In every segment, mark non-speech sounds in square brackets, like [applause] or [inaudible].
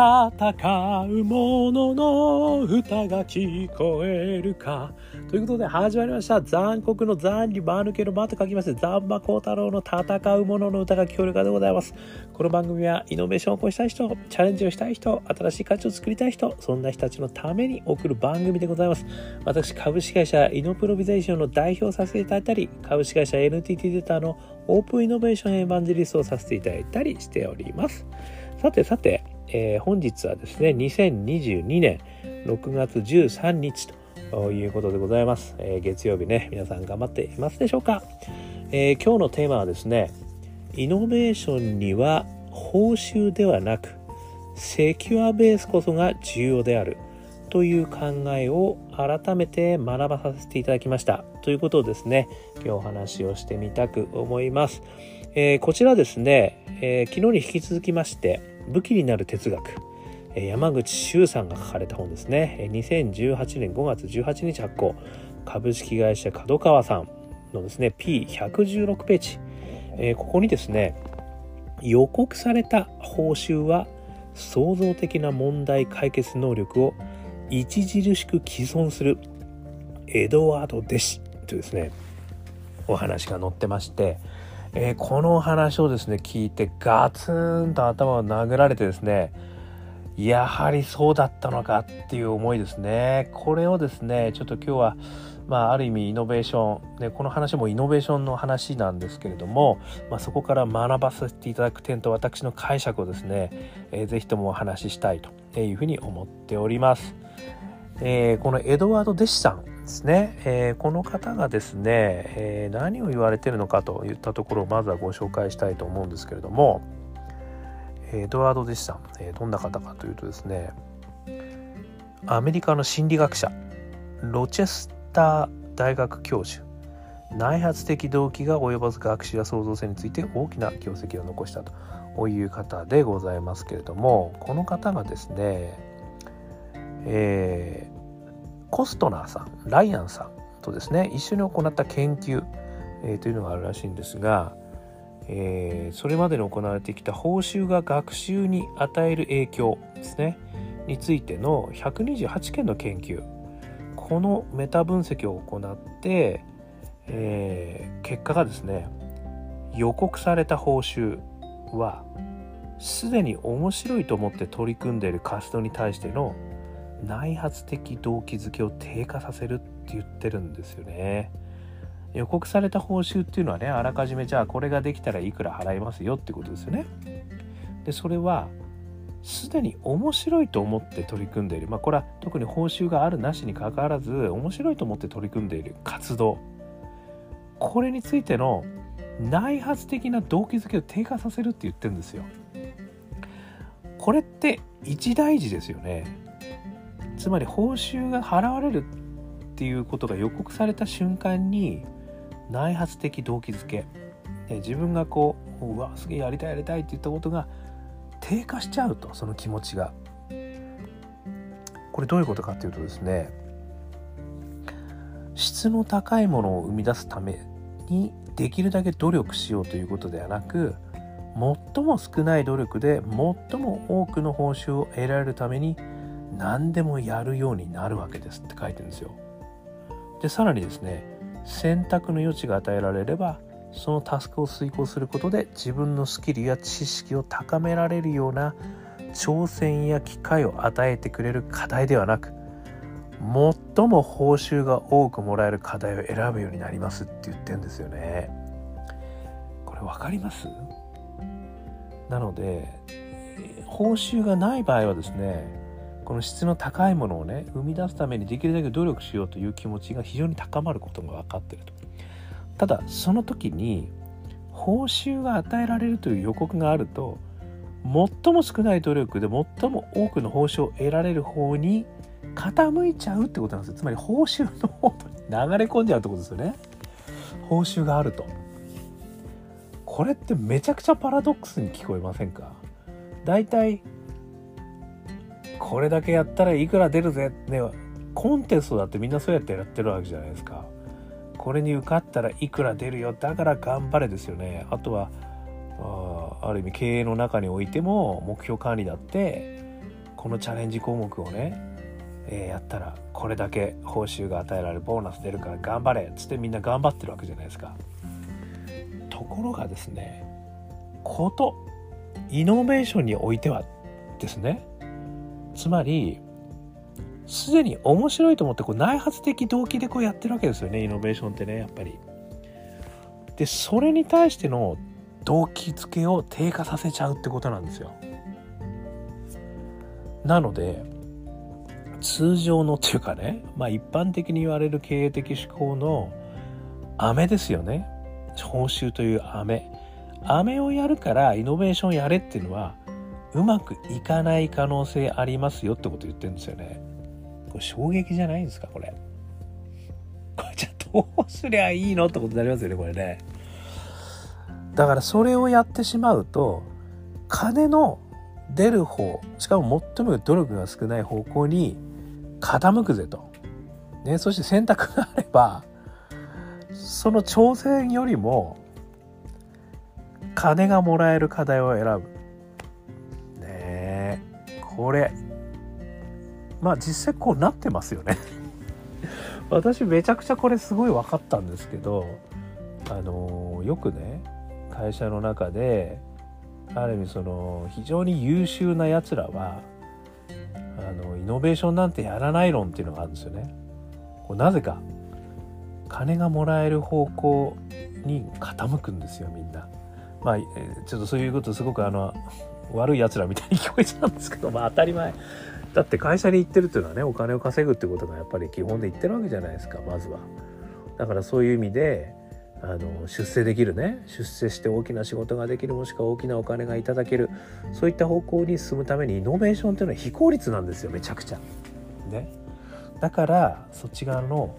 戦う者のの歌が聞こえるか。ということで始まりました。残酷の残に間抜けの間と書きまして、残馬幸太郎の戦う者のの歌が聞こえるかでございます。この番組はイノベーションを起こしたい人、チャレンジをしたい人、新しい価値を作りたい人、そんな人たちのために送る番組でございます。私、株式会社イノプロビゼーションの代表させていただいたり、株式会社 NTT データのオープンイノベーションエヴァンジリストをさせていただいたりしております。さてさて、えー、本日はですね、2022年6月13日ということでございます。えー、月曜日ね、皆さん頑張っていますでしょうか、えー、今日のテーマはですね、イノベーションには報酬ではなく、セキュアベースこそが重要であるという考えを改めて学ばさせていただきました。ということをですね、今日お話をしてみたく思います。えー、こちらですね、えー、昨日に引き続きまして、武器になる哲学。山口周さんが書かれた本ですね。2018年5月18日発行。株式会社角川さんのですね P116 ページ、えー、ここにですね予告された報酬は創造的な問題解決能力を著しく既存する。エドワード・デシというですねお話が載ってましてえー、この話をですね聞いてガツンと頭を殴られてですねやはりそうだったのかっていう思いですねこれをですねちょっと今日はまあ、ある意味イノベーション、ね、この話もイノベーションの話なんですけれども、まあ、そこから学ばせていただく点と私の解釈をですね、えー、ぜひともお話ししたいというふうに思っております。えー、このエドワード・デシさんですね、えー、この方がですね、えー、何を言われてるのかといったところをまずはご紹介したいと思うんですけれどもエドワード・デシさん、えー、どんな方かというとですねアメリカの心理学者ロチェスター大学教授内発的動機が及ばず学習や創造性について大きな業績を残したという方でございますけれどもこの方がですね、え、コストナーさんライアンさんとですね一緒に行った研究、えー、というのがあるらしいんですが、えー、それまでに行われてきた報酬が学習に与える影響ですねについての128件の研究このメタ分析を行って、えー、結果がですね予告された報酬はすでに面白いと思って取り組んでいる活動に対しての内発的動機づけを低下させるって言ってるんですよね。予告された報酬っていうのはねあらかじめじゃあこれができたらいくら払いますよってことですよね。でそれはすでに面白いと思って取り組んでいるまあこれは特に報酬があるなしにかかわらず面白いと思って取り組んでいる活動これについての内発的な動機づけを低下させるって言ってるんですよ。これって一大事ですよね。つまり報酬が払われるっていうことが予告された瞬間に内発的動機づけ。自分がこううわすげえやりたいやりたいって言ったことが低下しちゃうとその気持ちが。これどういうことかっていうとですね質の高いものを生み出すためにできるだけ努力しようということではなく最も少ない努力で最も多くの報酬を得られるために何でもやるようになるわけですって書いてるんですよ。でさらにですね選択の余地が与えられればそのタスクを遂行することで自分のスキルや知識を高められるような挑戦や機会を与えてくれる課題ではなく最も報酬が多くもらえる課題を選ぶようになりますって言ってるんですよね。これ分かります？なので報酬がない場合はですねこの質の高いものをね生み出すためにできるだけ努力しようという気持ちが非常に高まることが分かってると。ただその時に報酬が与えられるという予告があると最も少ない努力で最も多くの報酬を得られる方に傾いちゃうってことなんですよ。つまり報酬の方に流れ込んじゃうってことですよね。報酬があると。これってめちゃくちゃパラドックスに聞こえませんか？大体これだけやったらいくら出るぜ。ねコンテストだってみんなそうやってやってるわけじゃないですか。これに受かったらいくら出るよ。だから頑張れですよね。あとはあある意味経営の中においても目標管理だってこのチャレンジ項目をね、えー、やったらこれだけ報酬が与えられるボーナス出るから頑張れ。っつってみんな頑張ってるわけじゃないですか。ところがですねことイノベーションにおいてはですねつまりすでに面白いと思ってこう内発的動機でこうやってるわけですよねイノベーションってねやっぱり。でそれに対しての動機づけを低下させちゃうってことなんですよ。なので通常のっていうかねまあ一般的に言われる経営的思考の飴ですよね報酬という飴飴をやるからイノベーションやれっていうのはうまくいかない可能性ありますよってこと言ってるんですよね。これ衝撃じゃないんですかこれ。これじゃどうすりゃいいのってことになりますよねこれね。だからそれをやってしまうと金の出る方しかも最も努力が少ない方向に傾くぜと、ね、そして選択があればその挑戦よりも金がもらえる課題を選ぶ。これまあ実際こうなってますよね [laughs] 私めちゃくちゃこれすごい分かったんですけどあのよくね会社の中である意味その非常に優秀なやつらはあのイノベーションなんてやらない論っていうのがあるんですよね。こなぜか金がもらえる方向に傾くんですよみんな。まあちょっとそういうことすごくあの悪いやつらみたいに聞こえちゃうんですけどまあ当たり前だって会社に行ってるっていうのはねお金を稼ぐってことがやっぱり基本で言ってるわけじゃないですかまずは。だからそういう意味であの出世できるね出世して大きな仕事ができるもしくは大きなお金がいただけるそういった方向に進むためにイノベーションっていうのは非効率なんですよめちゃくちゃ。ね、だからそっち側の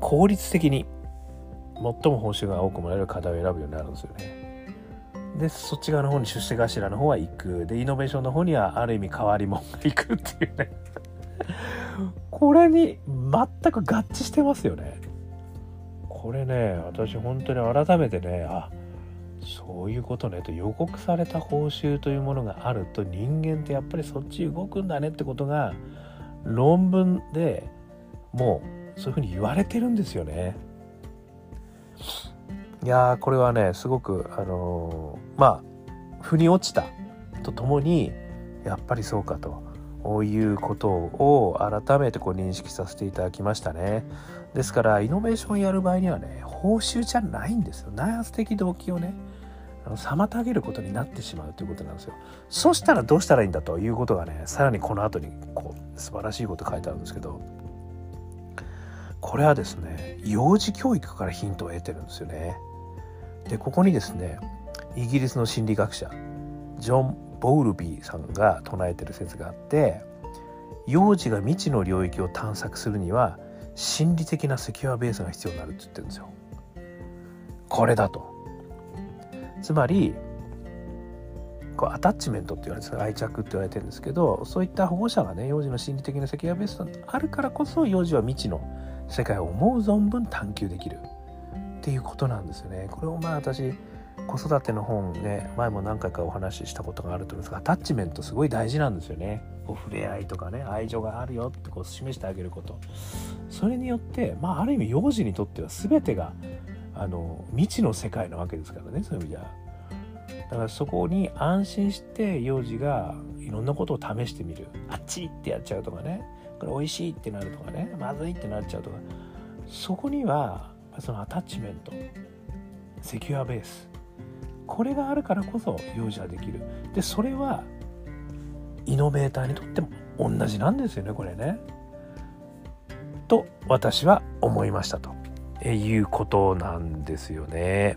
効率的に最も報酬が多くもらえる課題を選ぶようになるんですよね。でそっち側の方に出世頭の方は行くでイノベーションの方にはある意味変わり者が行くっていうねこれに全く合致してますよね。これね私本当に改めてねあそういうことねと予告された報酬というものがあると人間ってやっぱりそっち動くんだねってことが論文でもうそういうふうに言われてるんですよね。いやこれはねすごくあのー、まあ腑に落ちたとともにやっぱりそうかということを改めてこう認識させていただきましたね。ですからイノベーションやる場合にはね報酬じゃないんですよ。内発的動機をね妨げることになってしまうということなんですよ。そしたらどうしたらいいんだということがねさらにこの後にこう素晴らしいこと書いてあるんですけどこれはですね幼児教育からヒントを得てるんですよね。でここにですねイギリスの心理学者ジョン・ボウルビーさんが唱えてる説があって幼児が未知の領域を探索するには心理的なセキュアベースが必要になるって言ってるんですよ。これだと。つまりこうアタッチメントって言われて愛着って言われてるんですけどそういった保護者がね幼児の心理的なセキュアベースがあるからこそ幼児は未知の世界を思う存分探求できるっていうことなんですよね。これをまあ私子育ての本ね前も何回かお話ししたことがあると思うんですがアタッチメントすごい大事なんですよね。こう触れ合いとかね愛情があるよってこう示してあげること。それによってまあある意味幼児にとっては全てがあの未知の世界なわけですからね。そういう意味じゃ。だからそこに安心して幼児がいろんなことを試してみる。あっちってやっちゃうとかね。これ美味しいってなるとかね。まずいってなっちゃうとか。そこにはそのアタッチメントセキュアベースこれがあるからこそ幼児はできる。でそれはイノベーターにとっても同じなんですよねこれね。と私は思いましたと。いうことなんですよね。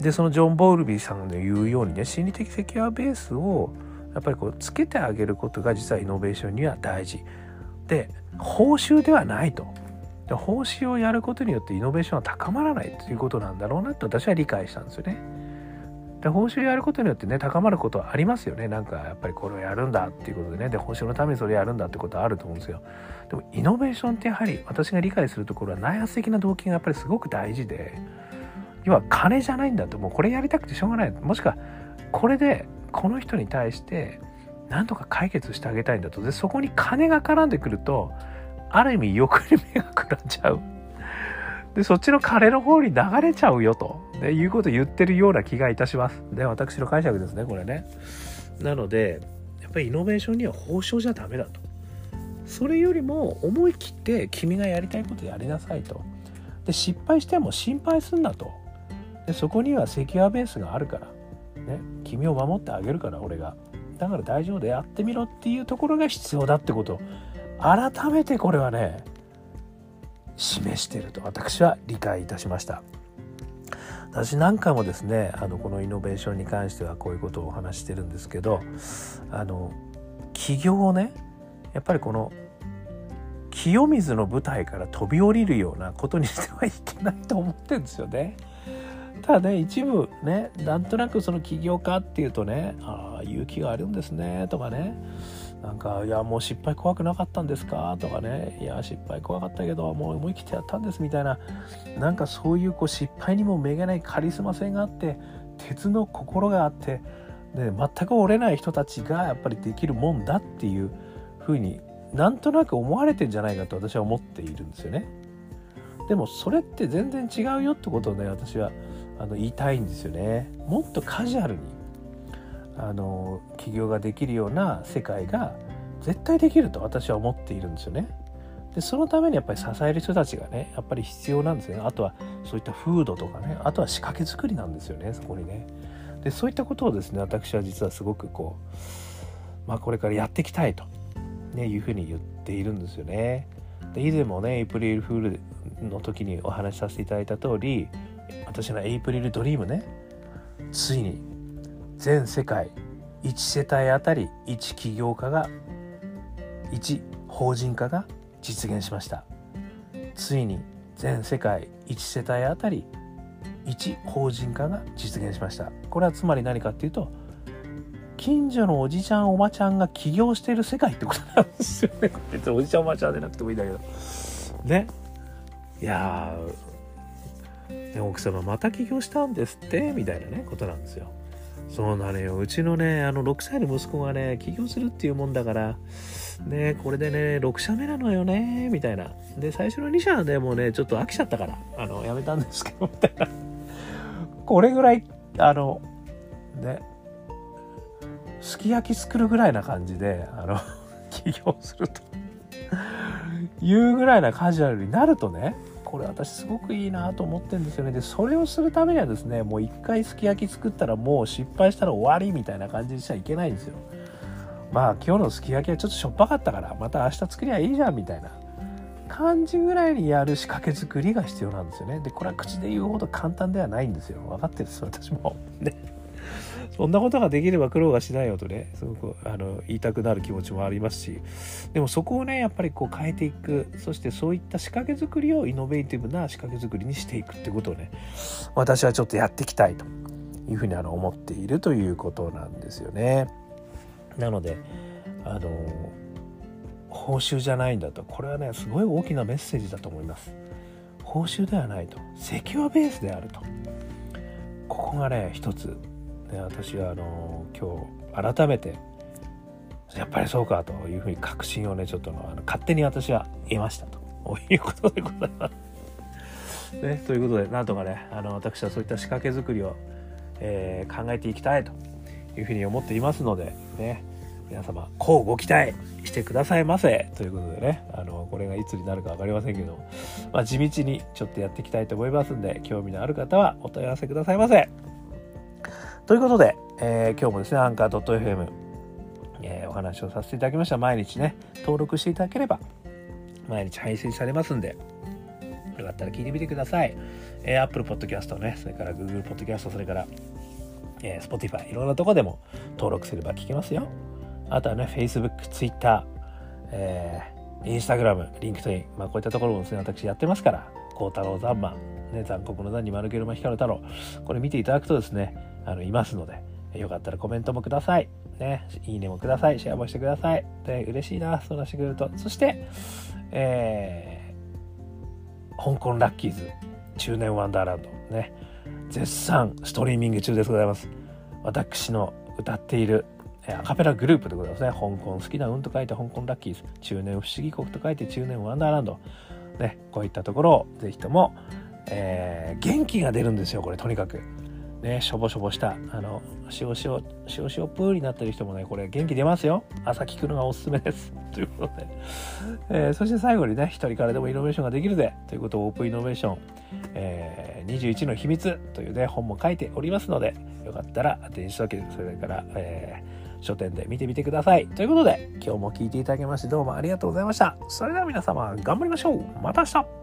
でそのジョン・ボールビーさんの言うようにね心理的セキュアベースをやっぱりこうつけてあげることが実はイノベーションには大事。で報酬ではないと。で報酬をやることによってイノベーションは高まらないということなんだろうなと私は理解したんですよね。で報酬やることによってね高まることはありますよね。なんかやっぱりこれをやるんだっていうことでね。で報酬のためにそれやるんだってことはあると思うんですよ。でもイノベーションってやはり私が理解するところは内発的な動機がやっぱりすごく大事で要は金じゃないんだともうこれやりたくてしょうがない。もしくはこれでこの人に対して何とか解決してあげたいんだと。でそこに金が絡んでくるとある意味欲に目がくらんじゃう。でそっちの金の方に流れちゃうよと、ね、いうことを言ってるような気がいたします。で私の解釈ですねこれね。なのでやっぱりイノベーションには報酬じゃダメだと。それよりも思い切って君がやりたいことやりなさいと。で失敗しても心配すんなと。でそこにはセキュアベースがあるから、ね、君を守ってあげるから俺が。だから大丈夫でやってみろっていうところが必要だってこと。改めてこれはね示していると私は理解いたしました私なんかもですねあのこのイノベーションに関してはこういうことをお話してるんですけどあの起業をねやっぱりこの清水の舞台から飛び降りるようなことにしてはいけないと思ってるんですよね。ただね一部ねなんとなくその起業家っていうとねああ勇気があるんですねとかねなんか「いやもう失敗怖くなかったんですか?」とかね「いや失敗怖かったけどもう思い切ってやったんです」みたいななんかそういうこう失敗にもめげないカリスマ性があって鉄の心があってで全く折れない人たちがやっぱりできるもんだっていうふうになんとなく思われてんじゃないかと私は思っているんですよね。でもそれって全然違うよってことをね私はあの言いたいんですよね。もっとカジュアルにあの起業ができるような世界が絶対できると私は思っているんですよね。でそのためにやっぱり支える人たちがねやっぱり必要なんですよね。あとはそういったフードとかねあとは仕掛け作りなんですよねそこにね。でそういったことをですね私は実はすごくこうまあこれからやっていきたいとね、いうふうに言っているんですよね。で以前もねエイプリルフールの時にお話しさせていただいた通り私のエイプリルドリームねついに全世界1世帯あたり1起業家が1法人化が実現しましたついに全世界1世帯あたり1法人化が実現しましたこれはつまり何かっていうと近所のおじちゃんおばちゃんが起業してる世界ってことなんですよね。別におじちゃんおばちゃんでなくてもいいんだけど。ね。いやー、ね、奥様また起業したんですってみたいなね、ことなんですよ。そうなのよ。うちのね、あの6歳の息子がね、起業するっていうもんだから、ね、これでね、6社目なのよね、みたいな。で、最初の2社はね、もうね、ちょっと飽きちゃったから、あの、やめたんですけど、みたいな。これぐらい、あの、ね、すき焼き作るぐらいな感じであの [laughs] 起業するというぐらいなカジュアルになるとねこれ私すごくいいなと思ってるんですよね。でそれをするためにはですねもう一回すき焼き作ったらもう失敗したら終わりみたいな感じにしちゃいけないんですよ。まあ今日のすき焼きはちょっとしょっぱかったからまた明日作りゃいいじゃんみたいな感じぐらいにやる仕掛け作りが必要なんですよね。でこれは口で言うほど簡単ではないんですよ。分かってる？んです私も。ね。そんなことができれば苦労はしないよとねすごくあの言いたくなる気持ちもありますしでもそこをねやっぱりこう変えていくそしてそういった仕掛け作りをイノベーティブな仕掛け作りにしていくってことをね私はちょっとやっていきたいというふうにあの思っているということなんですよね。なのであの報酬じゃないんだとこれはねすごい大きなメッセージだと思います。報酬ではないとセキュアベースであるとここがね一つで私はあの今日改めてやっぱりそうかというふうに確信をねちょっとあの勝手に私は得ましたということでございます。ね、ということでなんとかねあの私はそういった仕掛け作りを、えー、考えていきたいというふうに思っていますのでね皆様こうご期待してくださいませということでねあのこれがいつになるか分かりませんけど、まあ、地道にちょっとやっていきたいと思いますんで興味のある方はお問い合わせくださいませ。ということで、えー、今日もですね、アンカー .fm、えー、お話をさせていただきました。毎日ね、登録していただければ、毎日配信されますんで、よかったら聞いてみてください。えー、Apple Podcast ね、それから Google Podcast、それから、えー、Spotify、いろんなとこでも登録すれば聞けますよ。あとはね、Facebook、Twitter、えー、Instagram、LinkedIn、まあこういったところもですね、私やってますから、孝太郎ザンマね、残酷の残に丸けるま光る太郎、これ見ていただくとですね、あのいますので、よかったらコメントもください。ね、いいねもください。シェアもしてください。で、嬉しいな、そうなしてくれると。そして、えー、香港ラッキーズ中年ワンダーランドね、絶賛ストリーミング中でございます。私の歌っているアカペラグループでございますね。香港好きな運と書いて香港ラッキーズ。中年不思議国と書いて中年ワンダーランド。ね、こういったところをぜひとも、えー、元気が出るんですよ、これとにかく。ね、しょぼしょぼした、あの、塩塩、塩塩プーになってる人もね、これ元気出ますよ。朝聞くのがおすすめです。[laughs] ということで。えー、そして最後にね、一人からでもイノベーションができるぜ。ということをオープンイノベーション、えー、21の秘密というね、本も書いておりますので、よかったら電子書籍、それから、えー、書店で見てみてください。ということで、今日も聞いていただきましてどうもありがとうございました。それでは皆様、頑張りましょうまた明日